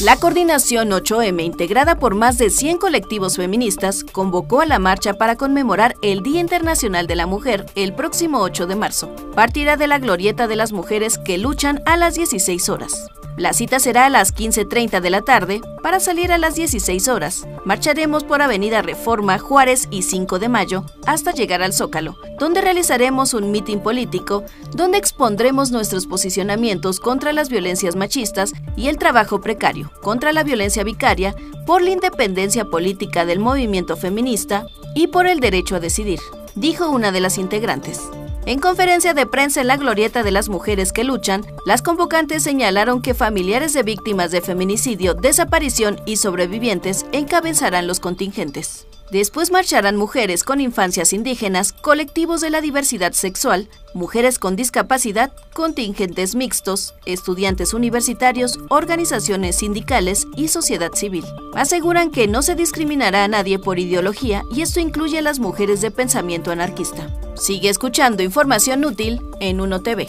La coordinación 8M, integrada por más de 100 colectivos feministas, convocó a la marcha para conmemorar el Día Internacional de la Mujer el próximo 8 de marzo. Partirá de la glorieta de las mujeres que luchan a las 16 horas. La cita será a las 15.30 de la tarde para salir a las 16 horas. Marcharemos por Avenida Reforma, Juárez y 5 de Mayo hasta llegar al Zócalo, donde realizaremos un mitin político donde expondremos nuestros posicionamientos contra las violencias machistas y el trabajo precario, contra la violencia vicaria, por la independencia política del movimiento feminista y por el derecho a decidir, dijo una de las integrantes. En conferencia de prensa en la Glorieta de las Mujeres que Luchan, las convocantes señalaron que familiares de víctimas de feminicidio, desaparición y sobrevivientes encabezarán los contingentes. Después marcharán mujeres con infancias indígenas, colectivos de la diversidad sexual, mujeres con discapacidad, contingentes mixtos, estudiantes universitarios, organizaciones sindicales y sociedad civil. Aseguran que no se discriminará a nadie por ideología y esto incluye a las mujeres de pensamiento anarquista. Sigue escuchando información útil en UNO TV.